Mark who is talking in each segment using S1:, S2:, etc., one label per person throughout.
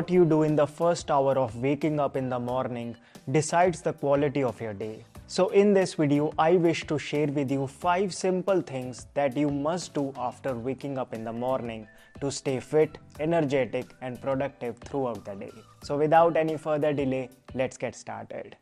S1: What you do in the first hour of waking up in the morning decides the quality of your day. So, in this video, I wish to share with you 5 simple things that you must do after waking up in the morning to stay fit, energetic, and productive throughout the day. So, without any further delay, let's get started.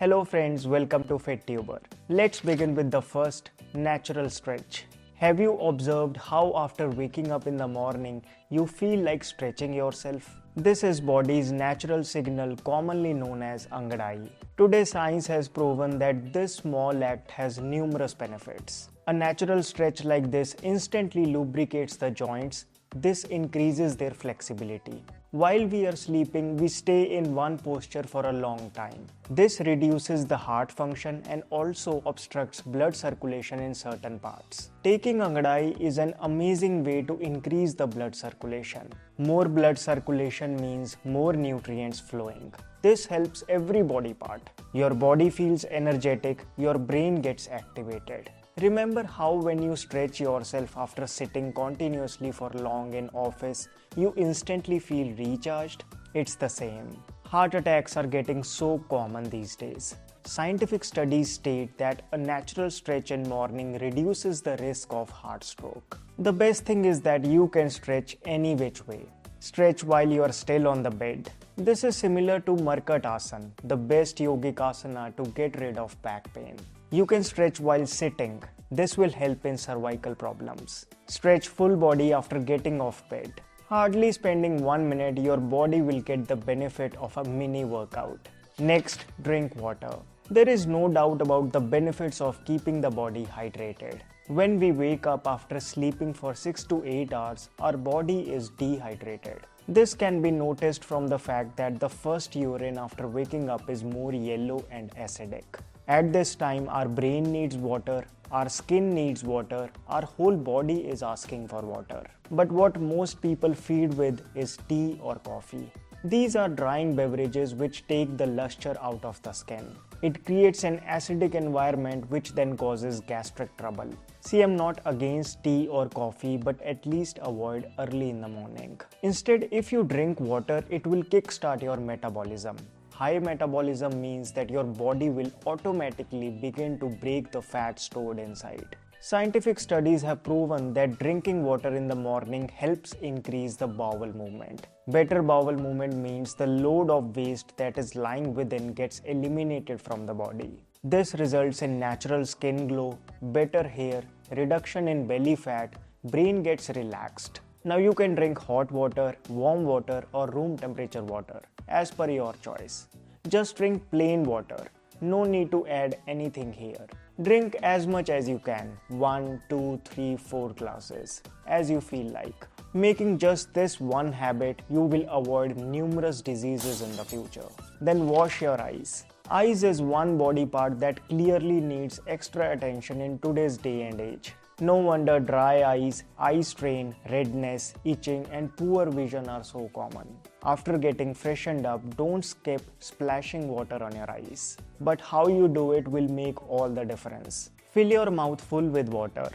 S1: Hello, friends, welcome to FitTuber. Let's begin with the first natural stretch. Have you observed how after waking up in the morning you feel like stretching yourself? This is body's natural signal commonly known as angadai. Today science has proven that this small act has numerous benefits. A natural stretch like this instantly lubricates the joints. This increases their flexibility. While we are sleeping, we stay in one posture for a long time. This reduces the heart function and also obstructs blood circulation in certain parts. Taking Angadai is an amazing way to increase the blood circulation. More blood circulation means more nutrients flowing. This helps every body part. Your body feels energetic, your brain gets activated. Remember how when you stretch yourself after sitting continuously for long in office, you instantly feel recharged? It's the same. Heart attacks are getting so common these days. Scientific studies state that a natural stretch in morning reduces the risk of heart stroke. The best thing is that you can stretch any which way. Stretch while you are still on the bed. This is similar to Markatasana, the best yogic asana to get rid of back pain. You can stretch while sitting. This will help in cervical problems. Stretch full body after getting off bed. Hardly spending one minute, your body will get the benefit of a mini workout. Next, drink water. There is no doubt about the benefits of keeping the body hydrated. When we wake up after sleeping for 6 to 8 hours, our body is dehydrated. This can be noticed from the fact that the first urine after waking up is more yellow and acidic. At this time, our brain needs water, our skin needs water, our whole body is asking for water. But what most people feed with is tea or coffee. These are drying beverages which take the luster out of the skin. It creates an acidic environment which then causes gastric trouble. See, I'm not against tea or coffee, but at least avoid early in the morning. Instead, if you drink water, it will kickstart your metabolism. High metabolism means that your body will automatically begin to break the fat stored inside. Scientific studies have proven that drinking water in the morning helps increase the bowel movement. Better bowel movement means the load of waste that is lying within gets eliminated from the body. This results in natural skin glow, better hair, reduction in belly fat, brain gets relaxed. Now you can drink hot water, warm water or room temperature water as per your choice. Just drink plain water. No need to add anything here. Drink as much as you can 1, 2, 3, 4 glasses as you feel like. Making just this one habit, you will avoid numerous diseases in the future. Then wash your eyes. Eyes is one body part that clearly needs extra attention in today's day and age. No wonder dry eyes, eye strain, redness, itching, and poor vision are so common. After getting freshened up, don't skip splashing water on your eyes. But how you do it will make all the difference. Fill your mouth full with water.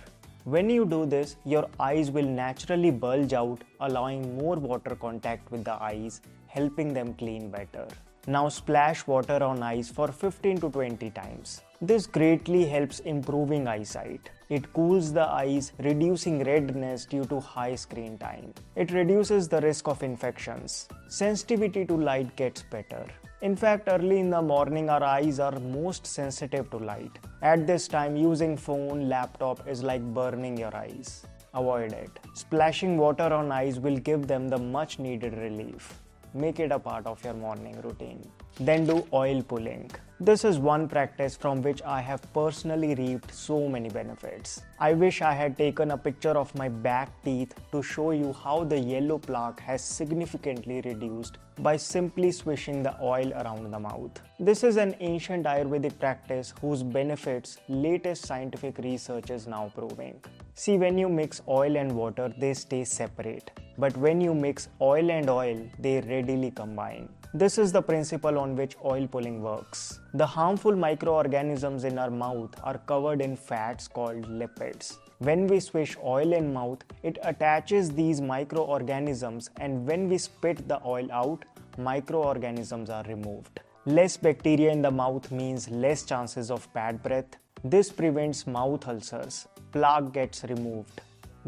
S1: When you do this, your eyes will naturally bulge out, allowing more water contact with the eyes, helping them clean better. Now splash water on eyes for 15 to 20 times. This greatly helps improving eyesight. It cools the eyes, reducing redness due to high screen time. It reduces the risk of infections. Sensitivity to light gets better. In fact, early in the morning, our eyes are most sensitive to light. At this time, using phone, laptop is like burning your eyes. Avoid it. Splashing water on eyes will give them the much needed relief. Make it a part of your morning routine. Then do oil pulling. This is one practice from which I have personally reaped so many benefits. I wish I had taken a picture of my back teeth to show you how the yellow plaque has significantly reduced by simply swishing the oil around the mouth. This is an ancient Ayurvedic practice whose benefits latest scientific research is now proving. See, when you mix oil and water, they stay separate. But when you mix oil and oil, they readily combine. This is the principle on which oil pulling works. The harmful microorganisms in our mouth are covered in fats called lipids. When we swish oil in mouth, it attaches these microorganisms and when we spit the oil out, microorganisms are removed. Less bacteria in the mouth means less chances of bad breath. This prevents mouth ulcers, plaque gets removed,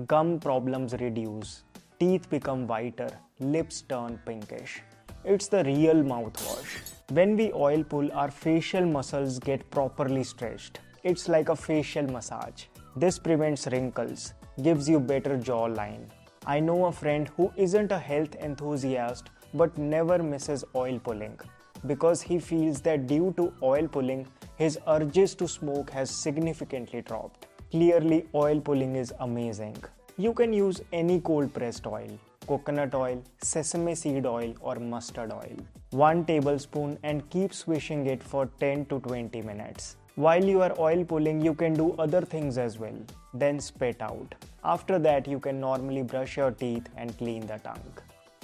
S1: gum problems reduce, teeth become whiter, lips turn pinkish. It's the real mouthwash. When we oil pull, our facial muscles get properly stretched. It's like a facial massage. This prevents wrinkles, gives you better jawline. I know a friend who isn't a health enthusiast but never misses oil pulling because he feels that due to oil pulling, his urges to smoke has significantly dropped. Clearly, oil pulling is amazing. You can use any cold pressed oil coconut oil, sesame seed oil, or mustard oil. 1 tablespoon and keep swishing it for 10 to 20 minutes. While you are oil pulling, you can do other things as well. Then spit out. After that, you can normally brush your teeth and clean the tongue.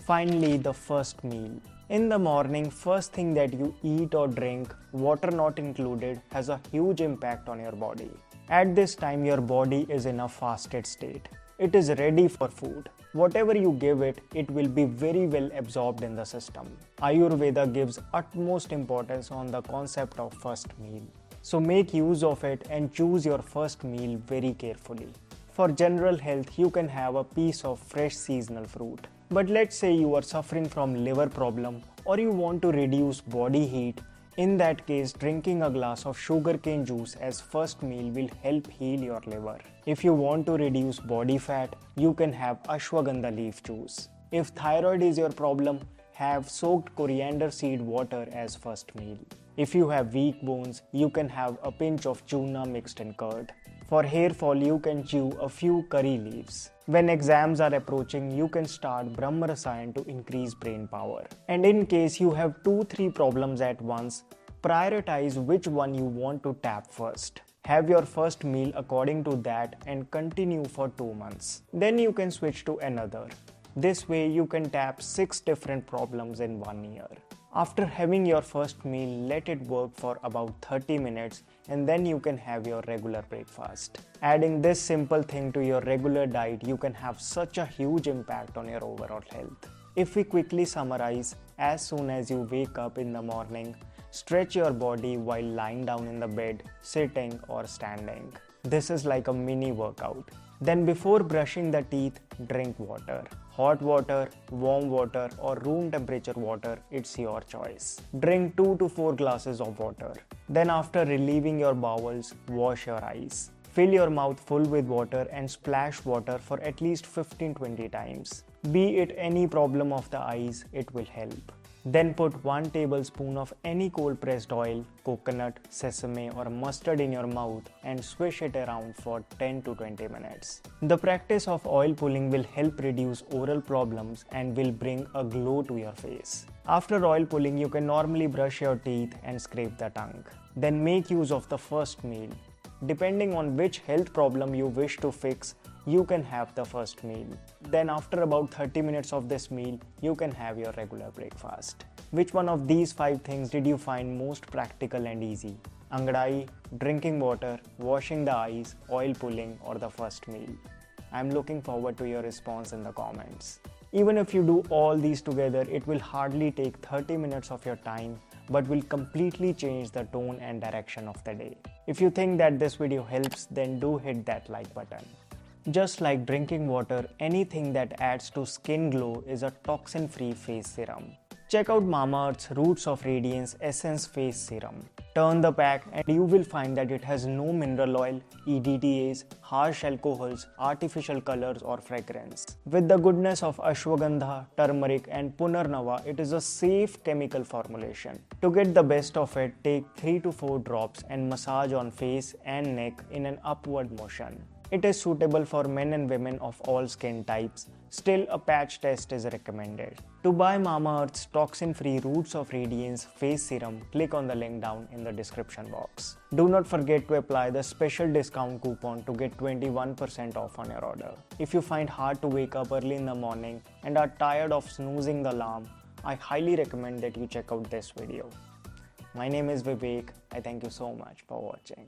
S1: Finally, the first meal. In the morning, first thing that you eat or drink, water not included, has a huge impact on your body. At this time, your body is in a fasted state. It is ready for food. Whatever you give it, it will be very well absorbed in the system. Ayurveda gives utmost importance on the concept of first meal. So make use of it and choose your first meal very carefully. For general health, you can have a piece of fresh seasonal fruit. But let's say you are suffering from liver problem or you want to reduce body heat. In that case, drinking a glass of sugarcane juice as first meal will help heal your liver. If you want to reduce body fat, you can have ashwagandha leaf juice. If thyroid is your problem, have soaked coriander seed water as first meal. If you have weak bones, you can have a pinch of chuna mixed in curd. For hair fall, you can chew a few curry leaves. When exams are approaching, you can start Brahma Rasayan to increase brain power. And in case you have 2-3 problems at once, prioritize which one you want to tap first. Have your first meal according to that and continue for 2 months. Then you can switch to another. This way you can tap 6 different problems in 1 year. After having your first meal, let it work for about 30 minutes and then you can have your regular breakfast. Adding this simple thing to your regular diet, you can have such a huge impact on your overall health. If we quickly summarize, as soon as you wake up in the morning, stretch your body while lying down in the bed, sitting or standing. This is like a mini workout. Then before brushing the teeth, drink water. Hot water, warm water or room temperature water, it's your choice. Drink 2 to 4 glasses of water. Then after relieving your bowels, wash your eyes. Fill your mouth full with water and splash water for at least 15-20 times. Be it any problem of the eyes, it will help. Then put 1 tablespoon of any cold pressed oil, coconut, sesame or mustard in your mouth and swish it around for 10 to 20 minutes. The practice of oil pulling will help reduce oral problems and will bring a glow to your face. After oil pulling, you can normally brush your teeth and scrape the tongue. Then make use of the first meal. Depending on which health problem you wish to fix, you can have the first meal. Then after about 30 minutes of this meal, you can have your regular breakfast. Which one of these 5 things did you find most practical and easy? Angadai, drinking water, washing the eyes, oil pulling or the first meal? I'm looking forward to your response in the comments. Even if you do all these together, it will hardly take 30 minutes of your time but will completely change the tone and direction of the day. If you think that this video helps, then do hit that like button. Just like drinking water, anything that adds to skin glow is a toxin-free face serum. Check out Mamaearth's Roots of Radiance Essence Face Serum. Turn the pack and you will find that it has no mineral oil, EDTAs, harsh alcohols, artificial colors or fragrance. With the goodness of ashwagandha, turmeric and punarnava, it is a safe chemical formulation. To get the best of it, take 3 to 4 drops and massage on face and neck in an upward motion. It is suitable for men and women of all skin types. Still, a patch test is recommended. To buy Mamaearth's toxin-free Roots of Radiance face serum, click on the link down in the description box. Do not forget to apply the special discount coupon to get 21% off on your order. If you find hard to wake up early in the morning and are tired of snoozing the alarm, I highly recommend that you check out this video. My name is Vivek. I thank you so much for watching.